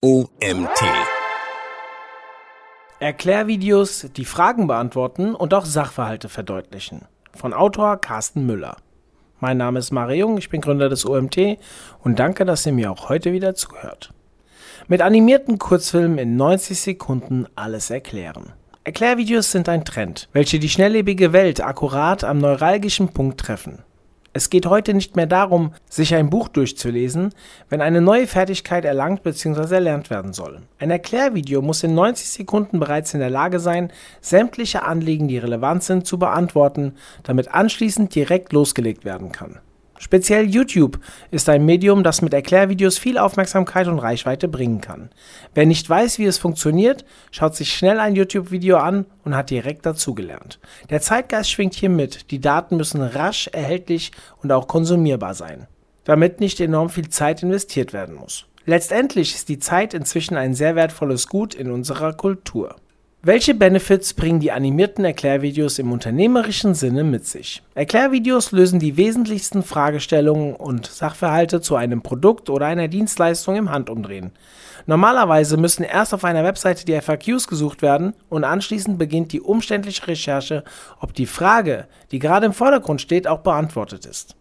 OMT. Erklärvideos, die Fragen beantworten und auch Sachverhalte verdeutlichen. Von Autor Carsten Müller. Mein Name ist Mare Jung, ich bin Gründer des OMT und danke, dass ihr mir auch heute wieder zuhört. Mit animierten Kurzfilmen in 90 Sekunden alles erklären. Erklärvideos sind ein Trend, welche die schnelllebige Welt akkurat am neuralgischen Punkt treffen. Es geht heute nicht mehr darum, sich ein Buch durchzulesen, wenn eine neue Fertigkeit erlangt bzw. erlernt werden soll. Ein Erklärvideo muss in 90 Sekunden bereits in der Lage sein, sämtliche Anliegen, die relevant sind, zu beantworten, damit anschließend direkt losgelegt werden kann. Speziell YouTube ist ein Medium, das mit Erklärvideos viel Aufmerksamkeit und Reichweite bringen kann. Wer nicht weiß, wie es funktioniert, schaut sich schnell ein YouTube-Video an und hat direkt dazugelernt. Der Zeitgeist schwingt hier mit, die Daten müssen rasch erhältlich und auch konsumierbar sein, damit nicht enorm viel Zeit investiert werden muss. Letztendlich ist die Zeit inzwischen ein sehr wertvolles Gut in unserer Kultur. Welche Benefits bringen die animierten Erklärvideos im unternehmerischen Sinne mit sich? Erklärvideos lösen die wesentlichsten Fragestellungen und Sachverhalte zu einem Produkt oder einer Dienstleistung im Handumdrehen. Normalerweise müssen erst auf einer Webseite die FAQs gesucht werden und anschließend beginnt die umständliche Recherche, ob die Frage, die gerade im Vordergrund steht, auch beantwortet ist.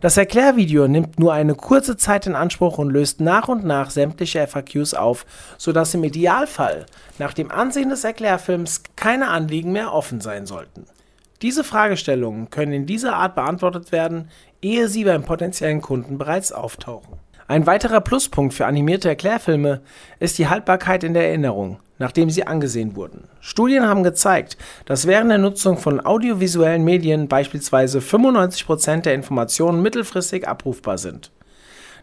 Das Erklärvideo nimmt nur eine kurze Zeit in Anspruch und löst nach und nach sämtliche FAQs auf, sodass im Idealfall nach dem Ansehen des Erklärfilms keine Anliegen mehr offen sein sollten. Diese Fragestellungen können in dieser Art beantwortet werden, ehe sie beim potenziellen Kunden bereits auftauchen. Ein weiterer Pluspunkt für animierte Erklärfilme ist die Haltbarkeit in der Erinnerung, nachdem sie angesehen wurden. Studien haben gezeigt, dass während der Nutzung von audiovisuellen Medien beispielsweise 95% der Informationen mittelfristig abrufbar sind.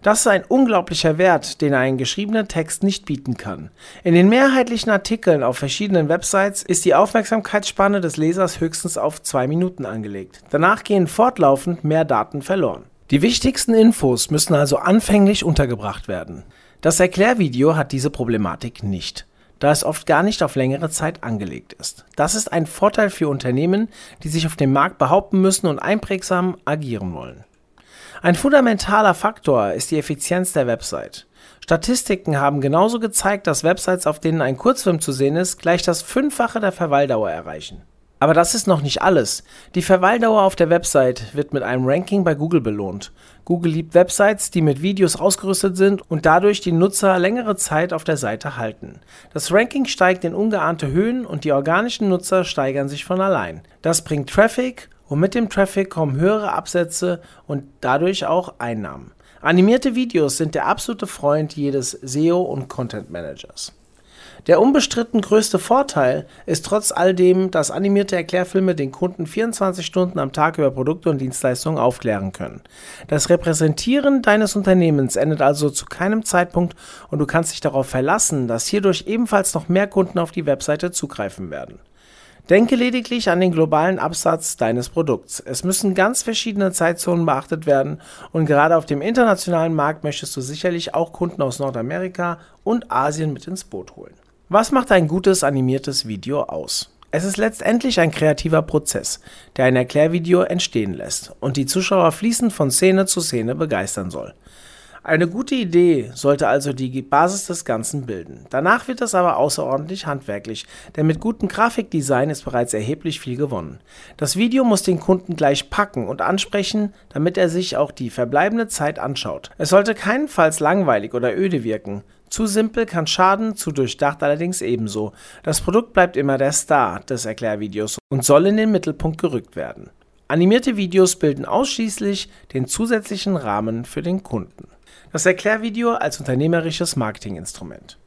Das ist ein unglaublicher Wert, den ein geschriebener Text nicht bieten kann. In den mehrheitlichen Artikeln auf verschiedenen Websites ist die Aufmerksamkeitsspanne des Lesers höchstens auf zwei Minuten angelegt. Danach gehen fortlaufend mehr Daten verloren. Die wichtigsten Infos müssen also anfänglich untergebracht werden. Das Erklärvideo hat diese Problematik nicht, da es oft gar nicht auf längere Zeit angelegt ist. Das ist ein Vorteil für Unternehmen, die sich auf dem Markt behaupten müssen und einprägsam agieren wollen. Ein fundamentaler Faktor ist die Effizienz der Website. Statistiken haben genauso gezeigt, dass Websites, auf denen ein Kurzfilm zu sehen ist, gleich das Fünffache der Verweildauer erreichen. Aber das ist noch nicht alles. Die Verweildauer auf der Website wird mit einem Ranking bei Google belohnt. Google liebt Websites, die mit Videos ausgerüstet sind und dadurch die Nutzer längere Zeit auf der Seite halten. Das Ranking steigt in ungeahnte Höhen und die organischen Nutzer steigern sich von allein. Das bringt Traffic und mit dem Traffic kommen höhere Absätze und dadurch auch Einnahmen. Animierte Videos sind der absolute Freund jedes SEO und Content Managers. Der unbestritten größte Vorteil ist trotz all dem, dass animierte Erklärfilme den Kunden 24 Stunden am Tag über Produkte und Dienstleistungen aufklären können. Das Repräsentieren deines Unternehmens endet also zu keinem Zeitpunkt und du kannst dich darauf verlassen, dass hierdurch ebenfalls noch mehr Kunden auf die Webseite zugreifen werden. Denke lediglich an den globalen Absatz deines Produkts. Es müssen ganz verschiedene Zeitzonen beachtet werden und gerade auf dem internationalen Markt möchtest du sicherlich auch Kunden aus Nordamerika und Asien mit ins Boot holen. Was macht ein gutes animiertes Video aus? Es ist letztendlich ein kreativer Prozess, der ein Erklärvideo entstehen lässt und die Zuschauer fließend von Szene zu Szene begeistern soll. Eine gute Idee sollte also die Basis des Ganzen bilden. Danach wird es aber außerordentlich handwerklich, denn mit gutem Grafikdesign ist bereits erheblich viel gewonnen. Das Video muss den Kunden gleich packen und ansprechen, damit er sich auch die verbleibende Zeit anschaut. Es sollte keinenfalls langweilig oder öde wirken, zu simpel kann schaden, zu durchdacht allerdings ebenso. Das Produkt bleibt immer der Star des Erklärvideos und soll in den Mittelpunkt gerückt werden. Animierte Videos bilden ausschließlich den zusätzlichen Rahmen für den Kunden. Das Erklärvideo als unternehmerisches Marketinginstrument.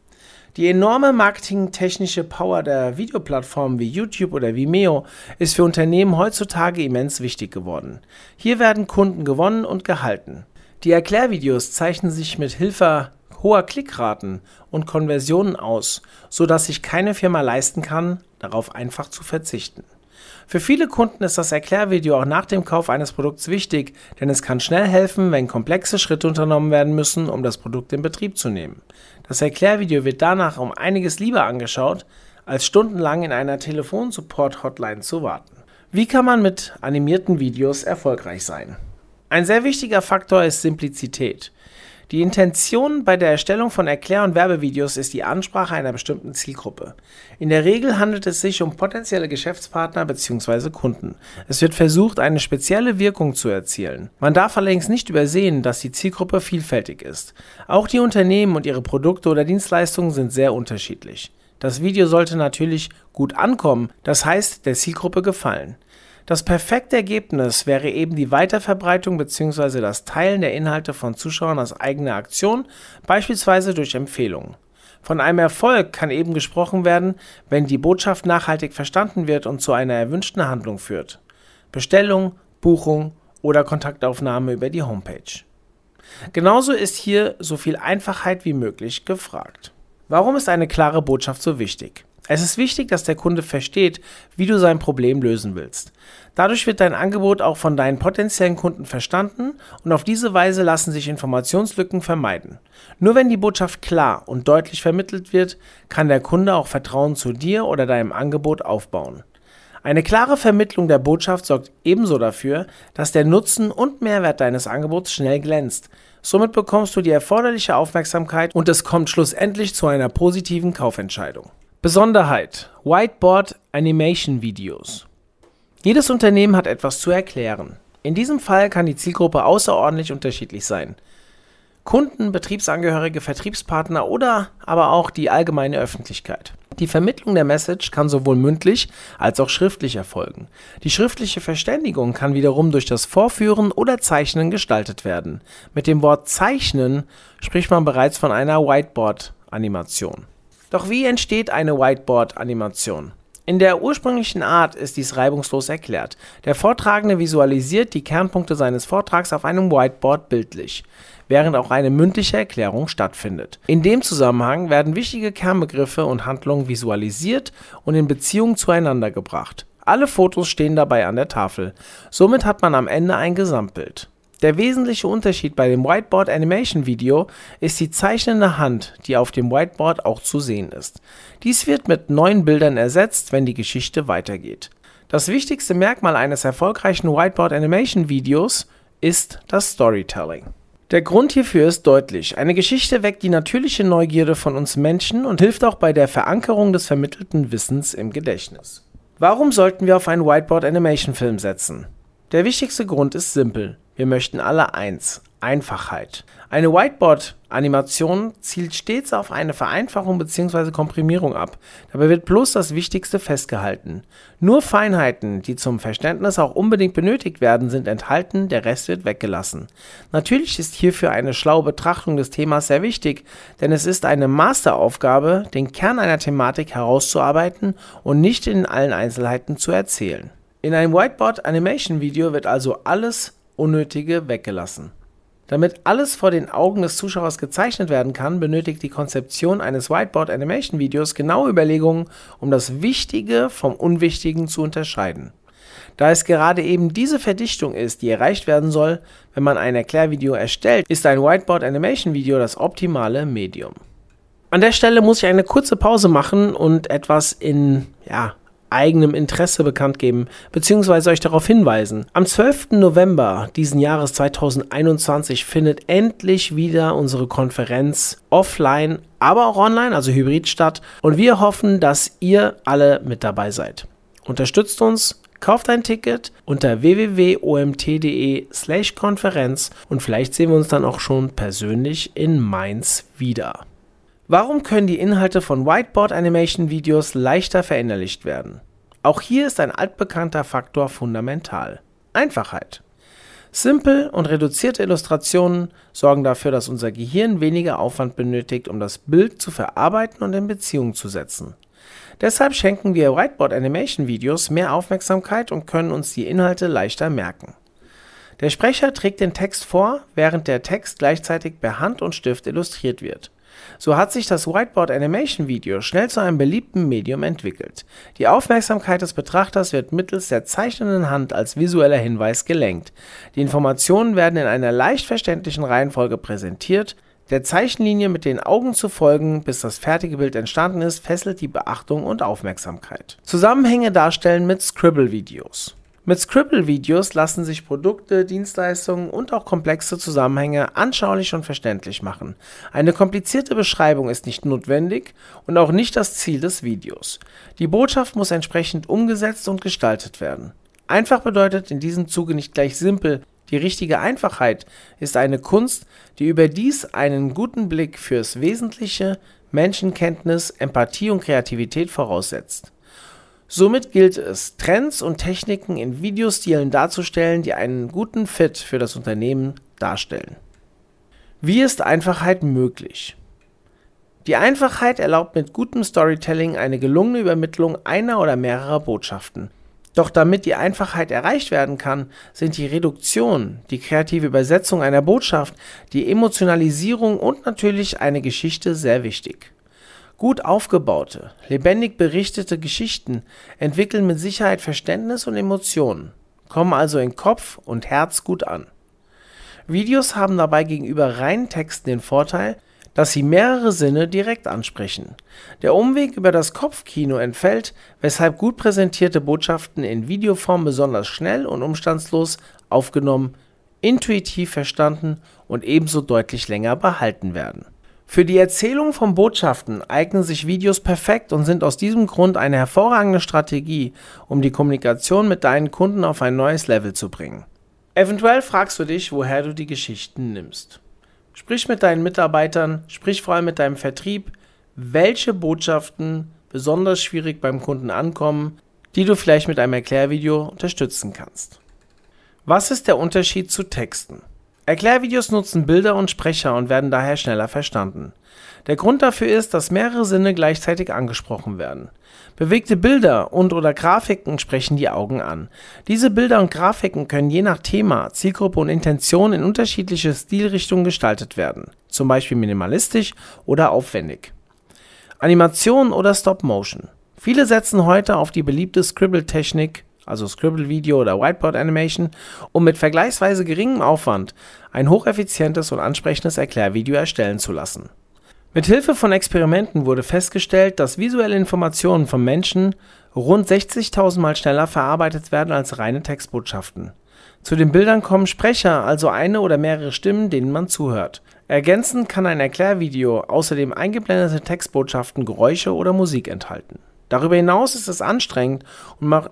Die enorme marketingtechnische Power der Videoplattformen wie YouTube oder Vimeo ist für Unternehmen heutzutage immens wichtig geworden. Hier werden Kunden gewonnen und gehalten. Die Erklärvideos zeichnen sich mit Hilfe hoher Klickraten und Konversionen aus, so dass sich keine Firma leisten kann, darauf einfach zu verzichten. Für viele Kunden ist das Erklärvideo auch nach dem Kauf eines Produkts wichtig, denn es kann schnell helfen, wenn komplexe Schritte unternommen werden müssen, um das Produkt in Betrieb zu nehmen. Das Erklärvideo wird danach um einiges lieber angeschaut, als stundenlang in einer Telefonsupport-Hotline zu warten. Wie kann man mit animierten Videos erfolgreich sein? Ein sehr wichtiger Faktor ist Simplizität. Die Intention bei der Erstellung von Erklär- und Werbevideos ist die Ansprache einer bestimmten Zielgruppe. In der Regel handelt es sich um potenzielle Geschäftspartner bzw. Kunden. Es wird versucht, eine spezielle Wirkung zu erzielen. Man darf allerdings nicht übersehen, dass die Zielgruppe vielfältig ist. Auch die Unternehmen und ihre Produkte oder Dienstleistungen sind sehr unterschiedlich. Das Video sollte natürlich gut ankommen, das heißt der Zielgruppe gefallen. Das perfekte Ergebnis wäre eben die Weiterverbreitung bzw. das Teilen der Inhalte von Zuschauern als eigene Aktion, beispielsweise durch Empfehlungen. Von einem Erfolg kann eben gesprochen werden, wenn die Botschaft nachhaltig verstanden wird und zu einer erwünschten Handlung führt. Bestellung, Buchung oder Kontaktaufnahme über die Homepage. Genauso ist hier so viel Einfachheit wie möglich gefragt. Warum ist eine klare Botschaft so wichtig? Es ist wichtig, dass der Kunde versteht, wie du sein Problem lösen willst. Dadurch wird dein Angebot auch von deinen potenziellen Kunden verstanden und auf diese Weise lassen sich Informationslücken vermeiden. Nur wenn die Botschaft klar und deutlich vermittelt wird, kann der Kunde auch Vertrauen zu dir oder deinem Angebot aufbauen. Eine klare Vermittlung der Botschaft sorgt ebenso dafür, dass der Nutzen und Mehrwert deines Angebots schnell glänzt. Somit bekommst du die erforderliche Aufmerksamkeit und es kommt schlussendlich zu einer positiven Kaufentscheidung. Besonderheit: Whiteboard Animation Videos. Jedes Unternehmen hat etwas zu erklären. In diesem Fall kann die Zielgruppe außerordentlich unterschiedlich sein. Kunden, Betriebsangehörige, Vertriebspartner oder aber auch die allgemeine Öffentlichkeit. Die Vermittlung der Message kann sowohl mündlich als auch schriftlich erfolgen. Die schriftliche Verständigung kann wiederum durch das Vorführen oder Zeichnen gestaltet werden. Mit dem Wort Zeichnen spricht man bereits von einer Whiteboard-Animation. Doch wie entsteht eine Whiteboard-Animation? In der ursprünglichen Art ist dies reibungslos erklärt. Der Vortragende visualisiert die Kernpunkte seines Vortrags auf einem Whiteboard bildlich, während auch eine mündliche Erklärung stattfindet. In dem Zusammenhang werden wichtige Kernbegriffe und Handlungen visualisiert und in Beziehung zueinander gebracht. Alle Fotos stehen dabei an der Tafel. Somit hat man am Ende ein Gesamtbild. Der wesentliche Unterschied bei dem Whiteboard Animation Video ist die zeichnende Hand, die auf dem Whiteboard auch zu sehen ist. Dies wird mit neuen Bildern ersetzt, wenn die Geschichte weitergeht. Das wichtigste Merkmal eines erfolgreichen Whiteboard Animation Videos ist das Storytelling. Der Grund hierfür ist deutlich. Eine Geschichte weckt die natürliche Neugierde von uns Menschen und hilft auch bei der Verankerung des vermittelten Wissens im Gedächtnis. Warum sollten wir auf einen Whiteboard Animation Film setzen? Der wichtigste Grund ist simpel. Wir möchten alle eins, Einfachheit. Eine Whiteboard-Animation zielt stets auf eine Vereinfachung bzw. Komprimierung ab. Dabei wird bloß das Wichtigste festgehalten. Nur Feinheiten, die zum Verständnis auch unbedingt benötigt werden, sind enthalten, der Rest wird weggelassen. Natürlich ist hierfür eine schlaue Betrachtung des Themas sehr wichtig, denn es ist eine Masteraufgabe, den Kern einer Thematik herauszuarbeiten und nicht in allen Einzelheiten zu erzählen. In einem Whiteboard Animation Video wird also alles Unnötige weggelassen. Damit alles vor den Augen des Zuschauers gezeichnet werden kann, benötigt die Konzeption eines Whiteboard Animation Videos genaue Überlegungen, um das Wichtige vom Unwichtigen zu unterscheiden. Da es gerade eben diese Verdichtung ist, die erreicht werden soll, wenn man ein Erklärvideo erstellt, ist ein Whiteboard Animation Video das optimale Medium. An der Stelle muss ich eine kurze Pause machen und etwas in ja, eigenem Interesse bekannt geben bzw. euch darauf hinweisen. Am 12. November diesen Jahres 2021 findet endlich wieder unsere Konferenz offline, aber auch online, also hybrid statt und wir hoffen, dass ihr alle mit dabei seid. Unterstützt uns, kauft ein Ticket unter www.omt.de slash Konferenz und vielleicht sehen wir uns dann auch schon persönlich in Mainz wieder. Warum können die Inhalte von Whiteboard Animation Videos leichter verinnerlicht werden? Auch hier ist ein altbekannter Faktor fundamental. Einfachheit. Simpel und reduzierte Illustrationen sorgen dafür, dass unser Gehirn weniger Aufwand benötigt, um das Bild zu verarbeiten und in Beziehung zu setzen. Deshalb schenken wir Whiteboard Animation Videos mehr Aufmerksamkeit und können uns die Inhalte leichter merken. Der Sprecher trägt den Text vor, während der Text gleichzeitig per Hand und Stift illustriert wird. So hat sich das Whiteboard Animation Video schnell zu einem beliebten Medium entwickelt. Die Aufmerksamkeit des Betrachters wird mittels der zeichnenden Hand als visueller Hinweis gelenkt. Die Informationen werden in einer leicht verständlichen Reihenfolge präsentiert. Der Zeichenlinie mit den Augen zu folgen, bis das fertige Bild entstanden ist, fesselt die Beachtung und Aufmerksamkeit. Zusammenhänge darstellen mit Scribble-Videos. Mit Scribble-Videos lassen sich Produkte, Dienstleistungen und auch komplexe Zusammenhänge anschaulich und verständlich machen. Eine komplizierte Beschreibung ist nicht notwendig und auch nicht das Ziel des Videos. Die Botschaft muss entsprechend umgesetzt und gestaltet werden. Einfach bedeutet in diesem Zuge nicht gleich simpel. Die richtige Einfachheit ist eine Kunst, die überdies einen guten Blick fürs Wesentliche, Menschenkenntnis, Empathie und Kreativität voraussetzt. Somit gilt es, Trends und Techniken in Videostilen darzustellen, die einen guten Fit für das Unternehmen darstellen. Wie ist Einfachheit möglich? Die Einfachheit erlaubt mit gutem Storytelling eine gelungene Übermittlung einer oder mehrerer Botschaften. Doch damit die Einfachheit erreicht werden kann, sind die Reduktion, die kreative Übersetzung einer Botschaft, die Emotionalisierung und natürlich eine Geschichte sehr wichtig. Gut aufgebaute, lebendig berichtete Geschichten entwickeln mit Sicherheit Verständnis und Emotionen, kommen also in Kopf und Herz gut an. Videos haben dabei gegenüber reinen Texten den Vorteil, dass sie mehrere Sinne direkt ansprechen. Der Umweg über das Kopfkino entfällt, weshalb gut präsentierte Botschaften in Videoform besonders schnell und umstandslos aufgenommen, intuitiv verstanden und ebenso deutlich länger behalten werden. Für die Erzählung von Botschaften eignen sich Videos perfekt und sind aus diesem Grund eine hervorragende Strategie, um die Kommunikation mit deinen Kunden auf ein neues Level zu bringen. Eventuell fragst du dich, woher du die Geschichten nimmst. Sprich mit deinen Mitarbeitern, sprich vor allem mit deinem Vertrieb, welche Botschaften besonders schwierig beim Kunden ankommen, die du vielleicht mit einem Erklärvideo unterstützen kannst. Was ist der Unterschied zu Texten? Erklärvideos nutzen Bilder und Sprecher und werden daher schneller verstanden. Der Grund dafür ist, dass mehrere Sinne gleichzeitig angesprochen werden. Bewegte Bilder und/oder Grafiken sprechen die Augen an. Diese Bilder und Grafiken können je nach Thema, Zielgruppe und Intention in unterschiedliche Stilrichtungen gestaltet werden, zum Beispiel minimalistisch oder aufwendig. Animation oder Stop Motion. Viele setzen heute auf die beliebte Scribble-Technik also Scribble Video oder Whiteboard Animation, um mit vergleichsweise geringem Aufwand ein hocheffizientes und ansprechendes Erklärvideo erstellen zu lassen. Mit Hilfe von Experimenten wurde festgestellt, dass visuelle Informationen vom Menschen rund 60.000 Mal schneller verarbeitet werden als reine Textbotschaften. Zu den Bildern kommen Sprecher, also eine oder mehrere Stimmen, denen man zuhört. Ergänzend kann ein Erklärvideo außerdem eingeblendete Textbotschaften, Geräusche oder Musik enthalten. Darüber hinaus ist es anstrengend und macht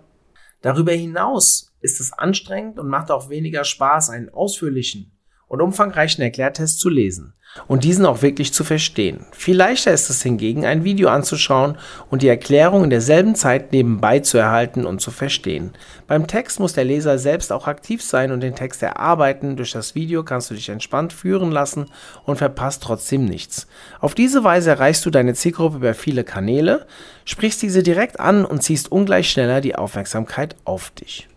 Darüber hinaus ist es anstrengend und macht auch weniger Spaß, einen ausführlichen und umfangreichen Erklärtest zu lesen und diesen auch wirklich zu verstehen. Viel leichter ist es hingegen, ein Video anzuschauen und die Erklärung in derselben Zeit nebenbei zu erhalten und zu verstehen. Beim Text muss der Leser selbst auch aktiv sein und den Text erarbeiten. Durch das Video kannst du dich entspannt führen lassen und verpasst trotzdem nichts. Auf diese Weise erreichst du deine Zielgruppe über viele Kanäle, sprichst diese direkt an und ziehst ungleich schneller die Aufmerksamkeit auf dich.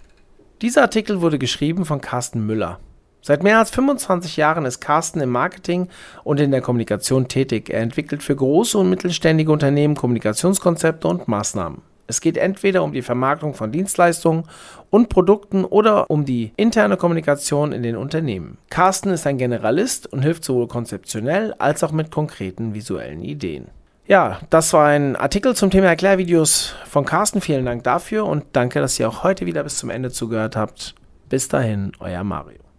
Dieser Artikel wurde geschrieben von Carsten Müller. Seit mehr als 25 Jahren ist Carsten im Marketing und in der Kommunikation tätig. Er entwickelt für große und mittelständige Unternehmen Kommunikationskonzepte und Maßnahmen. Es geht entweder um die Vermarktung von Dienstleistungen und Produkten oder um die interne Kommunikation in den Unternehmen. Carsten ist ein Generalist und hilft sowohl konzeptionell als auch mit konkreten visuellen Ideen. Ja, das war ein Artikel zum Thema Erklärvideos von Carsten. Vielen Dank dafür und danke, dass ihr auch heute wieder bis zum Ende zugehört habt. Bis dahin, euer Mario.